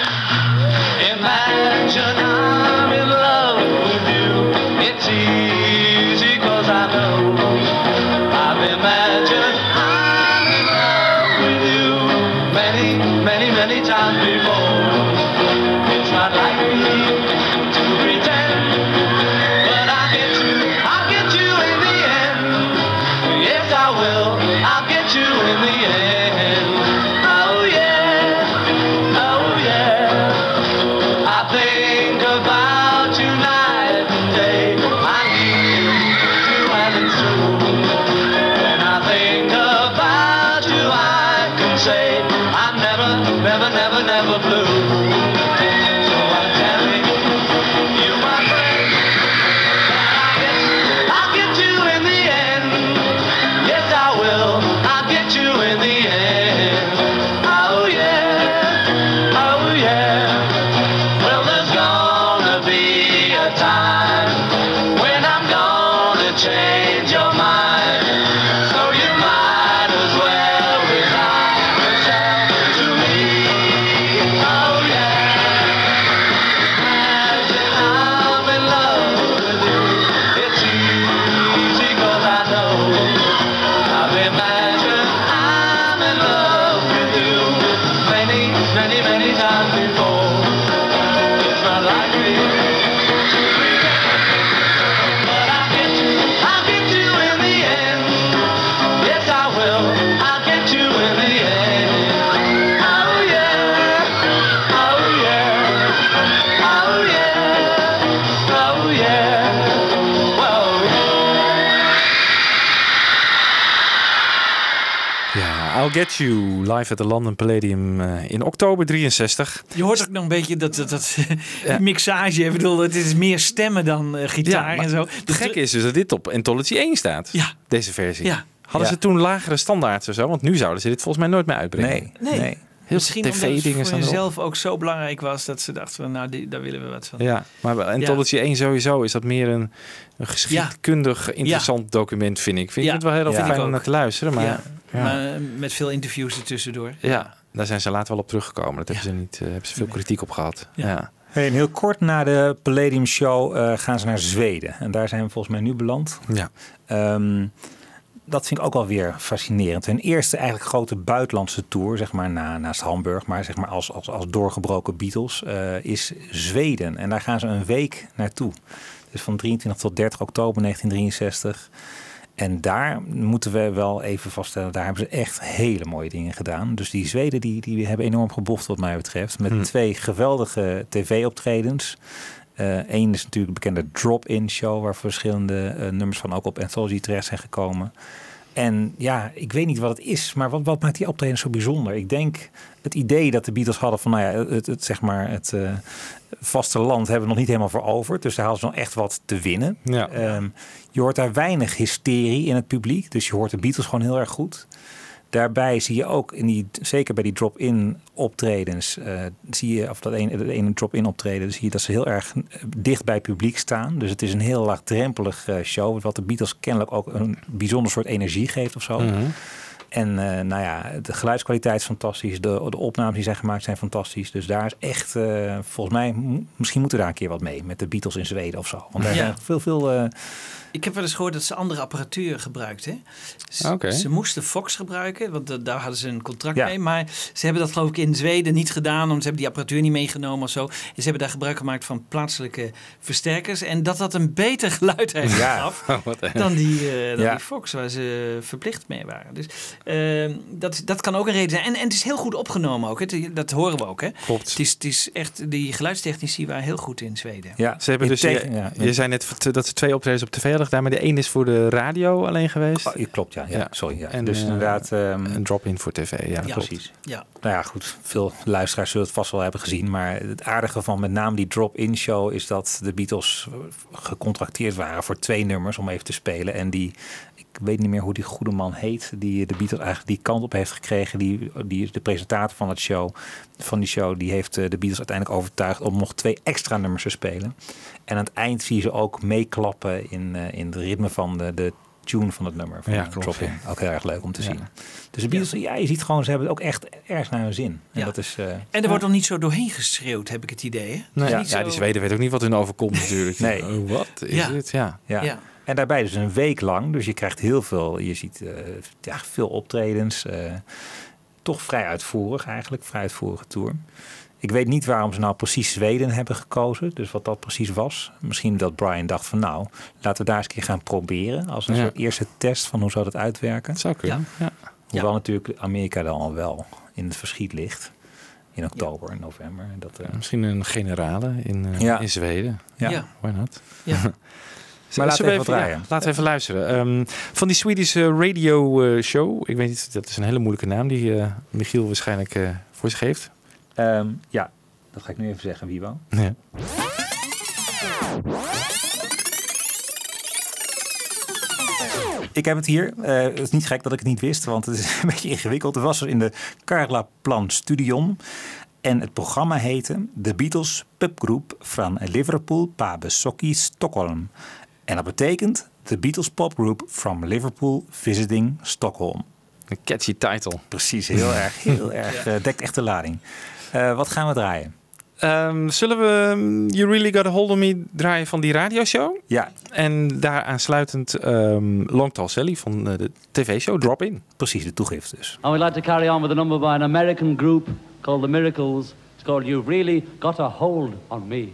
Get You live at the London Palladium eh, in oktober 63. Je hoort ook nog een beetje dat, dat, *laughs* mixage. Ik bedoel, het is meer stemmen dan eh, gitaar en zo. Het gekke is dus dat dit op Anthology 1 staat. Ja. Deze versie. Ja. Hadden Ja. ze toen lagere standaards of zo? Want nu zouden ze dit volgens mij nooit meer uitbrengen. Nee, Nee. nee. Heel Misschien tv-dingen voor jezelf ook zo belangrijk was dat ze dachten van nou, die, daar willen we wat van. Ja, maar bij Anthology 1 sowieso is dat meer een, een geschiedkundig interessant document, vind ik. Vind Ja. je het wel heel Ja. fijn om naar te luisteren? Maar Ja. ja. Maar, eh, met veel interviews ertussendoor. Ja, daar zijn ze later wel op teruggekomen. Dat hebben ze niet, eh, hebben ze veel kritiek op gehad. Ja. Ja. Hey, en heel kort na de Palladium Show eh, gaan ze naar Zweden. En daar zijn we volgens mij nu beland. Ja. Ehm, dat vind ik ook wel weer fascinerend. Hun eerste eigenlijk grote buitenlandse tour, zeg maar na, naast Hamburg, maar zeg maar als, als, als doorgebroken Beatles, eh, is Zweden. En daar gaan ze een week naartoe. Dus van 23 tot 30 oktober 1963. En daar moeten we wel even vaststellen, daar hebben ze echt hele mooie dingen gedaan. Dus die Zweden die, die hebben enorm geboft wat mij betreft. Met Hmm. twee geweldige tv-optredens. Eén is natuurlijk de bekende Drop-In Show, waar verschillende eh, nummers van ook op Anthology terecht zijn gekomen. En ja, ik weet niet wat het is, maar wat, wat maakt die optreden zo bijzonder? Ik denk het idee dat de Beatles hadden van, nou ja, het, het, zeg maar, het eh, vasteland hebben we nog niet helemaal veroverd. Dus daar hadden ze nog echt wat te winnen. Ja. Ehm, je hoort daar weinig hysterie in het publiek. Dus je hoort de Beatles gewoon heel erg goed. Daarbij zie je ook, in die, zeker bij die drop-in optredens, eh, zie je, of dat ene, dat ene drop-in optreden, zie je dat ze heel erg eh, dicht bij het publiek staan. Dus het is een heel laagdrempelig eh, show, wat de Beatles kennelijk ook een bijzonder soort energie geeft of zo. Mhm. En nou ja, de geluidskwaliteit is fantastisch. De, de opnames die zijn gemaakt zijn fantastisch. Dus daar is echt, volgens mij, misschien moeten we daar een keer wat mee. Met de Beatles in Zweden of zo. Want daar Ja. zijn veel, veel... Ik heb wel eens gehoord dat ze andere apparatuur gebruikten. Ze, Oké. ze moesten Fox gebruiken, want da- daar hadden ze een contract Ja. mee. Maar ze hebben dat geloof ik in Zweden niet gedaan, omdat ze hebben die apparatuur niet meegenomen of zo. En ze hebben daar gebruik gemaakt van plaatselijke versterkers. En dat dat een beter *laughs* geluid heeft Ja. gaf *laughs* dan, die, eh, dan Ja. die Fox, waar ze verplicht mee waren. Dus eh, dat, dat kan ook een reden zijn. En, en het is heel goed opgenomen ook. hè. Dat horen we ook. Hè? Klopt. Het is, het is echt, die geluidstechnici waren heel goed in Zweden. ja, Ze hebben in dus, tegen- je, ja, je zei net dat ze twee optredens op tv hadden gedaan, maar de één is voor de radio alleen geweest. Oh, klopt, ja. ja, Ja. Sorry. Ja. En, dus eh, inderdaad... ehm, Een drop-in voor tv, ja. Ja. precies. Ja. Nou ja, goed. Veel luisteraars zullen het vast wel hebben gezien. Maar het aardige van met name die drop-in show is dat de Beatles gecontracteerd waren voor twee nummers om even te spelen. En die, ik weet niet meer hoe die goede man heet, die de Beatles eigenlijk die kant op heeft gekregen. Die, die is de presentator van het show, van die show, die heeft eh, de Beatles uiteindelijk overtuigd om nog twee extra nummers te spelen. En aan het eind zie je ze ook meeklappen in, eh, in het ritme van de, de tune van het nummer. Van Ja, de klopt. Ook heel erg leuk om te Ja. zien. Dus de Beatles, ja. je ziet gewoon, ze hebben het ook echt erg naar hun zin. En Ja. dat is... eh, En er wordt nog niet zo doorheen geschreeuwd, heb ik het idee. Hè? Nee, Ja, zo- die Zweden weten ook niet wat hun overkomt natuurlijk. *laughs* Nee. Oh, wat is Ja. dit? Ja. Ja. Ja. En daarbij dus een week lang. Dus je krijgt heel veel. Je ziet eh, ja, veel optredens. eh, toch vrij uitvoerig eigenlijk. Vrij uitvoerige tour. Ik weet niet waarom ze nou precies Zweden hebben gekozen. Dus wat dat precies was. Misschien dat Brian dacht van nou, laten we daar eens een keer gaan proberen. Als een Ja. soort eerste test van hoe zou dat uitwerken. Zou kunnen. Ja. Hoewel natuurlijk Amerika dan al wel in het verschiet ligt. In oktober en november. En Dat, eh, Misschien een generale in, eh, Ja. in Zweden. Ja. Ja. Why not? Ja. *laughs* Maar laten we even ja, draaien. laten we even luisteren. Ehm, van die Swedish eh, Radio eh, Show. Ik weet niet, dat is een hele moeilijke naam die eh, Michiel waarschijnlijk eh, voor zich heeft. ehm, ja, dat ga ik nu even zeggen, Wiebo. Ja. Ik heb het hier. Eh, het is niet gek dat ik het niet wist, want het is *laughs* een beetje ingewikkeld. Het was er in de Carla Plan Studion. En het programma heette The Beatles Pubgroep van Liverpool Pabesocki Stockholm. En dat betekent The Beatles Pop Group from Liverpool Visiting Stockholm. Een catchy title. Precies, heel *laughs* erg. Heel erg eh, dekt echt de lading. Eh, wat gaan we draaien? Ehm, zullen we mm, You Really Got a Hold on Me draaien van die radioshow? Ja. En daaraansluitend um, ehm, Long Tall Sally van eh, de tv-show Drop In. Precies, de toegift dus. I would like to carry on with a number by an American group called The Miracles. It's called You Really Got a Hold on Me.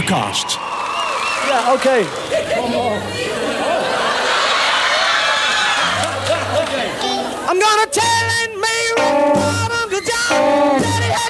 forecast. Yeah, okay. I'm gonna tell Mary the job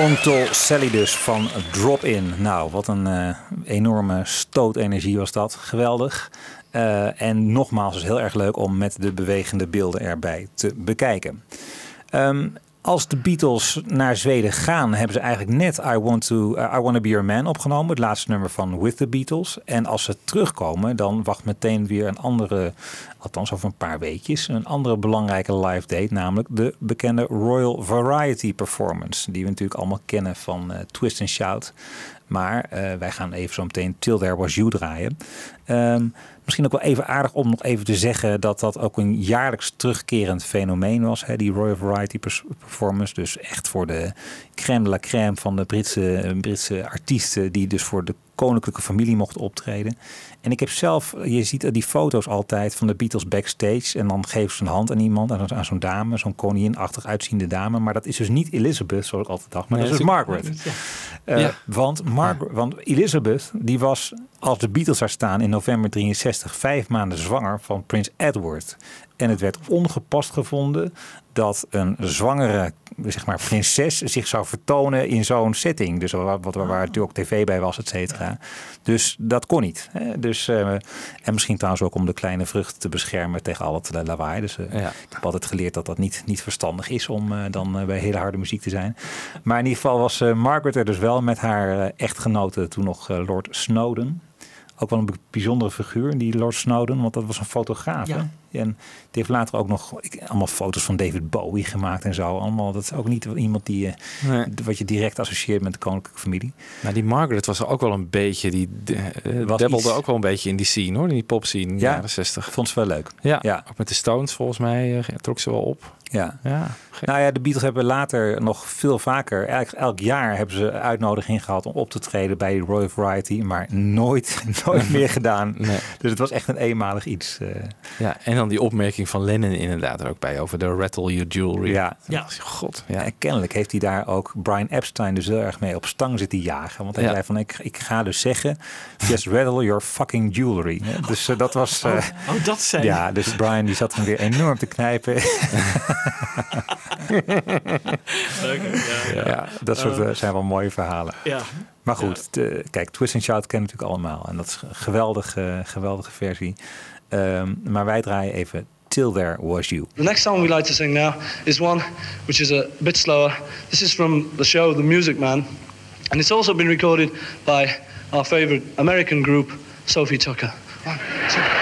Toronto Sally dus van Drop In. Nou, wat een uh, enorme stootenergie was dat. Geweldig. Eh, en nogmaals, is heel erg leuk om met de bewegende beelden erbij te bekijken. Ehm, als de Beatles naar Zweden gaan, hebben ze eigenlijk net I Want to uh, I Wanna Be Your Man opgenomen, het laatste nummer van With the Beatles. En als ze terugkomen, dan wacht meteen weer een andere, althans over een paar weekjes, een andere belangrijke live date, namelijk de bekende Royal Variety Performance, die we natuurlijk allemaal kennen van eh, Twist and Shout. Maar eh, wij gaan even zo meteen Till There Was You draaien. Ehm, misschien ook wel even aardig om nog even te zeggen dat dat ook een jaarlijks terugkerend fenomeen was. Hè, die Royal Variety Performance. Dus echt voor de crème de la crème van de Britse, Britse artiesten die dus voor de koninklijke familie mochten optreden. En ik heb zelf, je ziet die foto's altijd van de Beatles backstage. En dan geven ze een hand aan iemand, aan, aan zo'n dame, zo'n koninginachtig uitziende dame. Maar dat is dus niet Elizabeth, zoals ik altijd dacht, maar Nee, dat is dus Margaret. Ja. Eh, Ja. want, Margaret, want Elizabeth, die was als de Beatles daar staan in november 63 vijf maanden zwanger van prins Edward. En het werd ongepast gevonden dat een zwangere zeg maar, prinses zich zou vertonen in zo'n setting. Dus waar, wat, waar natuurlijk ook tv bij was, et cetera. Dus dat kon niet. Hè? Dus, eh, en misschien trouwens ook om de kleine vrucht te beschermen tegen al het lawaai. Dus ik heb altijd geleerd dat dat niet, niet verstandig is om eh, dan bij hele harde muziek te zijn. Maar in ieder geval was Margaret er dus wel met haar echtgenote, toen nog Lord Snowden. Ook wel een bijzondere figuur, die Lord Snowden, want dat was een fotograaf. Ja. En heeft later ook nog ik, allemaal foto's van David Bowie gemaakt en zo. Allemaal, dat is ook niet iemand die eh, Nee. wat je direct associeert met de koninklijke familie. Maar die Margaret was er ook wel een beetje, die uh, Was debbelde iets- ook wel een beetje in die scene hoor, in die pop scene in de Ja, jaren 60. Vond ze wel leuk. Ja, Ja. ook met de Stones volgens mij eh, trok ze wel op. Ja. Ja, Nou ja, de Beatles hebben later nog veel vaker, elk, elk jaar hebben ze uitnodiging gehad om op te treden bij de Royal Variety, maar nooit, *laughs* nooit meer gedaan. Nee. Dus het was echt een eenmalig iets. eh. Ja, en dan die opmerking van Lennon inderdaad er ook bij over de rattle your jewelry. Ja. ja. God, ja. En kennelijk heeft hij daar ook Brian Epstein dus heel erg mee op stang zitten jagen. Want hij Ja. zei van, ik, ik ga dus zeggen, just rattle your fucking jewelry. Dus eh, dat was... eh, Oh, oh, dat zei Ja, dus Brian die zat hem weer enorm te knijpen. *laughs* ja. ja, dat soort eh, zijn wel mooie verhalen. Ja. Maar goed, de- kijk, Twist and Shout kennen natuurlijk allemaal. En dat is een geweldige, geweldige versie. Ehm, maar wij draaien even Till There Was You. The next song we like to sing now is one which is a bit slower. This is from the show The Music Man, and it's also been recorded by our favorite American group, Sophie Tucker. One, two.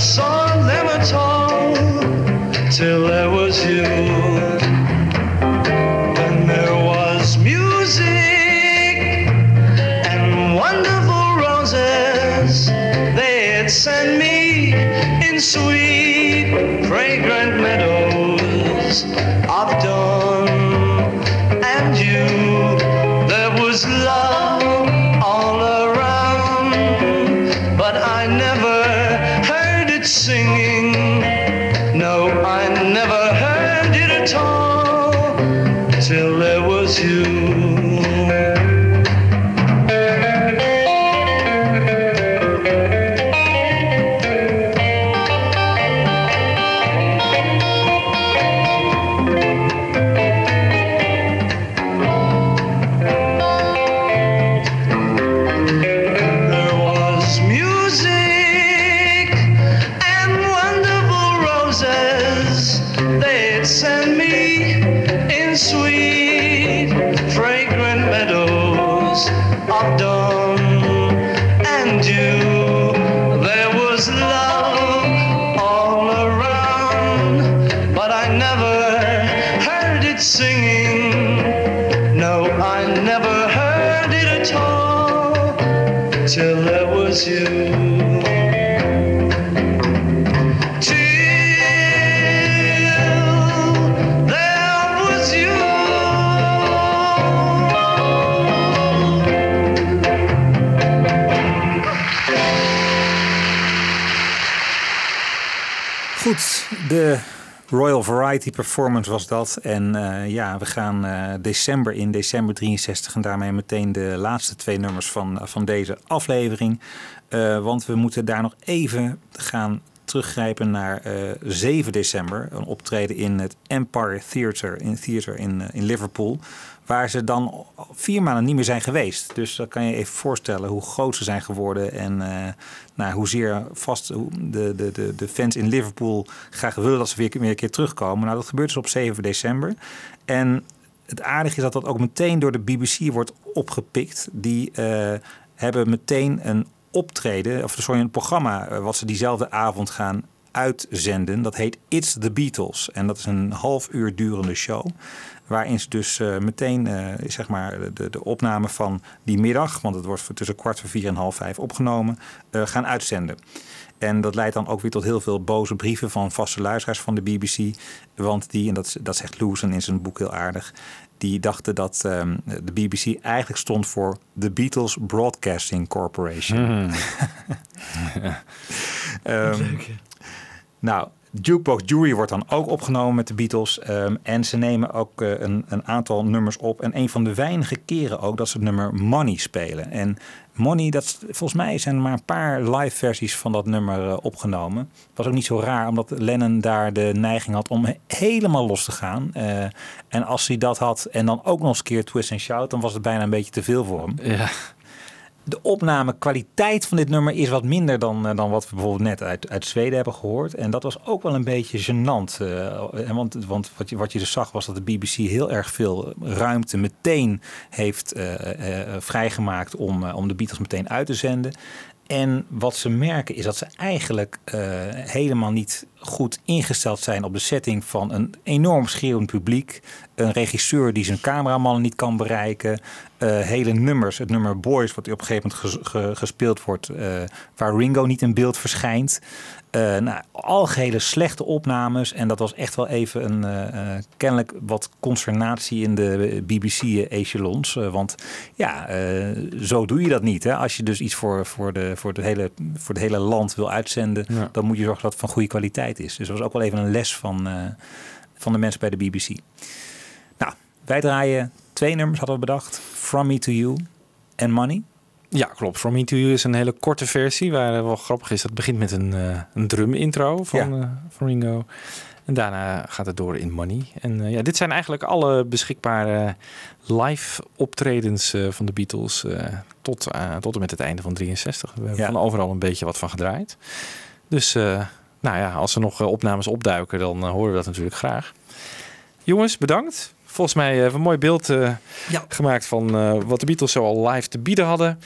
so you. Royal Variety Performance was dat. En eh, ja, we gaan eh, december in, december 63. En daarmee meteen de laatste twee nummers van, van deze aflevering. Eh, want we moeten daar nog even gaan teruggrijpen naar eh 7 december. Een optreden in het Empire Theatre in, Theater in, eh, in Liverpool. Waar ze dan vier maanden niet meer zijn geweest. Dus dan kan je even voorstellen hoe groot ze zijn geworden. En eh nou, hoezeer vast de, de, de, de fans in Liverpool graag willen dat ze weer, weer een keer terugkomen. Nou, dat gebeurt dus op 7 december. En het aardige is dat dat ook meteen door de BBC wordt opgepikt. Die eh, hebben meteen een optreden, of sorry, een programma eh, wat ze diezelfde avond gaan uitzenden. Dat heet It's the Beatles. En dat is een half uur durende show. Waarin ze dus eh, meteen eh, zeg maar de, de opname van die middag, want het wordt tussen kwart voor vier en half vijf opgenomen, eh, gaan uitzenden. En dat leidt dan ook weer tot heel veel boze brieven van vaste luisteraars van de BBC. Want die, en dat, dat zegt Lewison in zijn boek heel aardig, die dachten dat ehm, de BBC eigenlijk stond voor The Beatles Broadcasting Corporation. *laughs* Ehm, nou, Jukebox Jury wordt dan ook opgenomen met de Beatles. ehm, en ze nemen ook eh, een, een aantal nummers op. En een van de weinige keren ook dat ze het nummer Money spelen. En Money, dat, volgens mij zijn er maar een paar live versies van dat nummer eh, opgenomen. Was ook niet zo raar, omdat Lennon daar de neiging had om he- helemaal los te gaan. Eh, en als hij dat had en dan ook nog eens een keer twist en shout, dan was het bijna een beetje te veel voor hem. Ja. De opnamekwaliteit van dit nummer is wat minder dan, eh, dan wat we bijvoorbeeld net uit, uit Zweden hebben gehoord. En dat was ook wel een beetje gênant. en want want wat, je, wat je dus zag was dat de BBC heel erg veel ruimte meteen heeft eh, vrijgemaakt om, om de Beatles meteen uit te zenden. En wat ze merken is dat ze eigenlijk eh, helemaal niet goed ingesteld zijn op de setting van een enorm schreeuwend publiek. Een regisseur die zijn cameramannen niet kan bereiken. eh, hele nummers, het nummer Boys, wat op een gegeven moment ges- ge- gespeeld wordt, eh, waar Ringo niet in beeld verschijnt. Eh nou, algehele slechte opnames. En dat was echt wel even een eh, eh, kennelijk wat consternatie in de BBC-echelons. want ja, zo doe je dat niet. Hè? Als je dus iets voor, voor, de, voor, de hele, voor het hele land wil uitzenden, Ja. dan moet je zorgen dat het van goede kwaliteit is. Dus dat was ook wel even een les van, van de mensen bij de BBC. Nou, wij draaien twee nummers, hadden we bedacht. From Me To You en Money. Ja, klopt. From Me To You is een hele korte versie. Waar eh, wel grappig is, dat begint met een, eh, een drum intro van, Ja. eh, van Ringo. En daarna gaat het door in Money. En ja, dit zijn eigenlijk alle beschikbare live optredens van de Beatles tot, tot en met het einde van 63. We hebben Ja. van overal een beetje wat van gedraaid. Dus nou ja, als er nog opnames opduiken, dan horen we dat natuurlijk graag. Jongens, bedankt. Volgens mij hebben we een mooi beeld eh, gemaakt van eh, wat de Beatles zo al live te bieden hadden.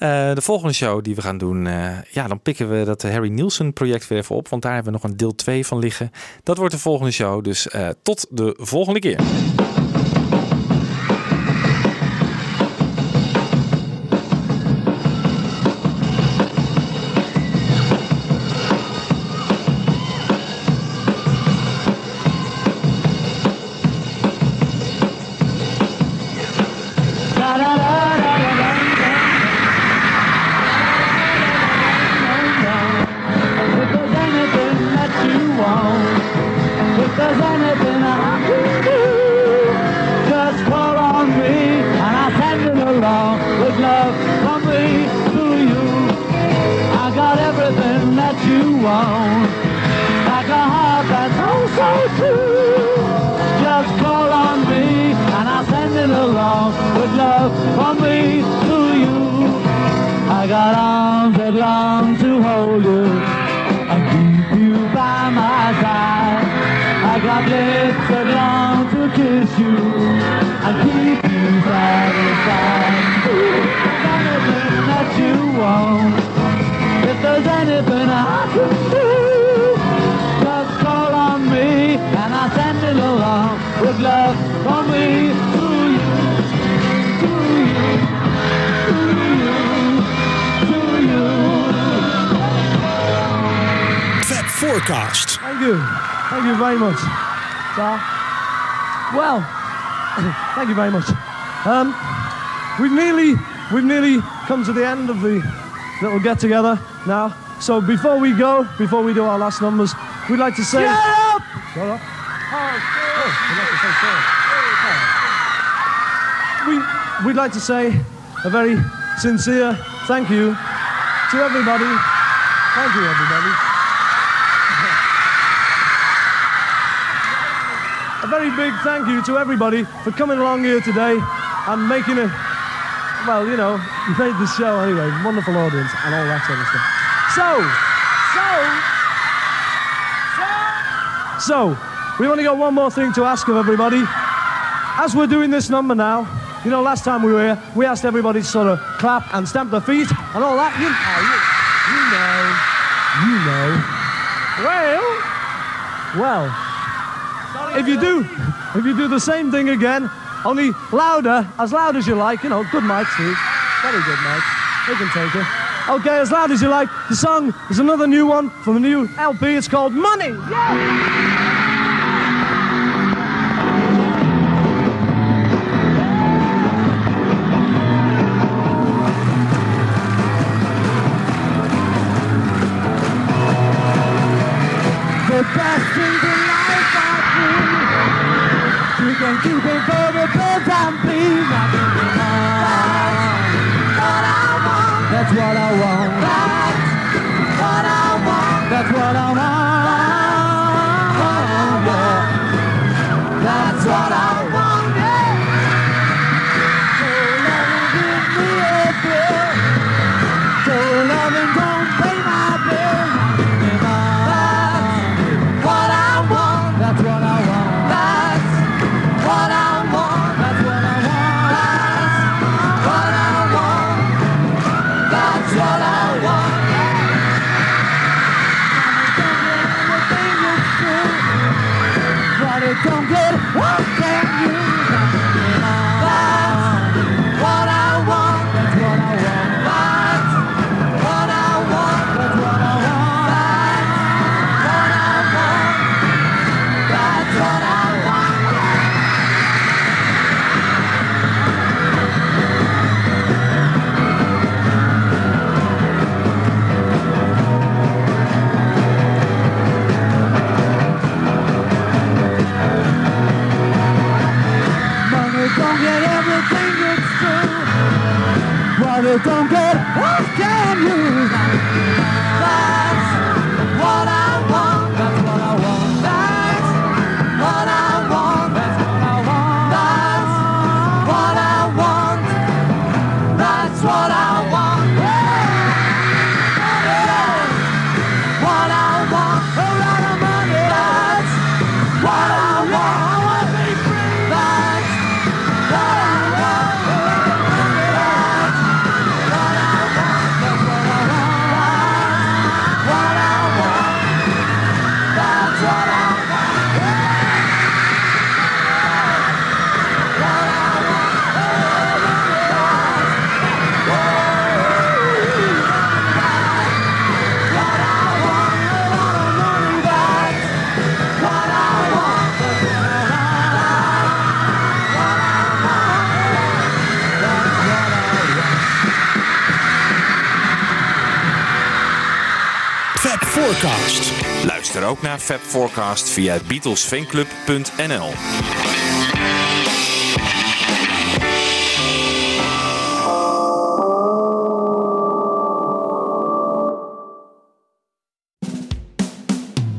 Eh, de volgende show die we gaan doen, eh, ja, dan pikken we dat Harry Nielsen project weer even op. Want daar hebben we nog een deel 2 van liggen. Dat wordt de volgende show. Dus eh, tot de volgende keer. The end of the little get together now. So before we go, before we do our last numbers, we'd like to say. Shut up! Shut up. Oh, we'd like to say. We, we'd like to say a very sincere thank you to everybody. Thank you, everybody. A very big thank you to everybody for coming along here today and making it, well, you know, you made the show anyway. Wonderful audience and all that sort of stuff. So, so, so, so, we only got one more thing to ask of everybody. As we're doing this number now, you know, last time we were here, we asked everybody to sort of clap and stamp their feet and all that. You, oh, you, you know, you know. Well, well, if you do, if you do the same thing again, only louder, as loud as you like, you know, good mic, Steve. Very good mic. You can take it. Okay, as loud as you like. The song is another new one from a new LP. It's called Money. The But naar via beatlesfanclub.nl.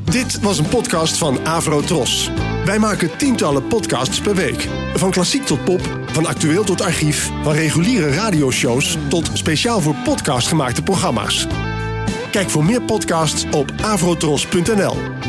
Dit was een podcast van Avro Tros. Wij maken tientallen podcasts per week. Van klassiek tot pop, van actueel tot archief, van reguliere radioshows tot speciaal voor podcast gemaakte programma's. Kijk voor meer podcasts op avrotros.nl.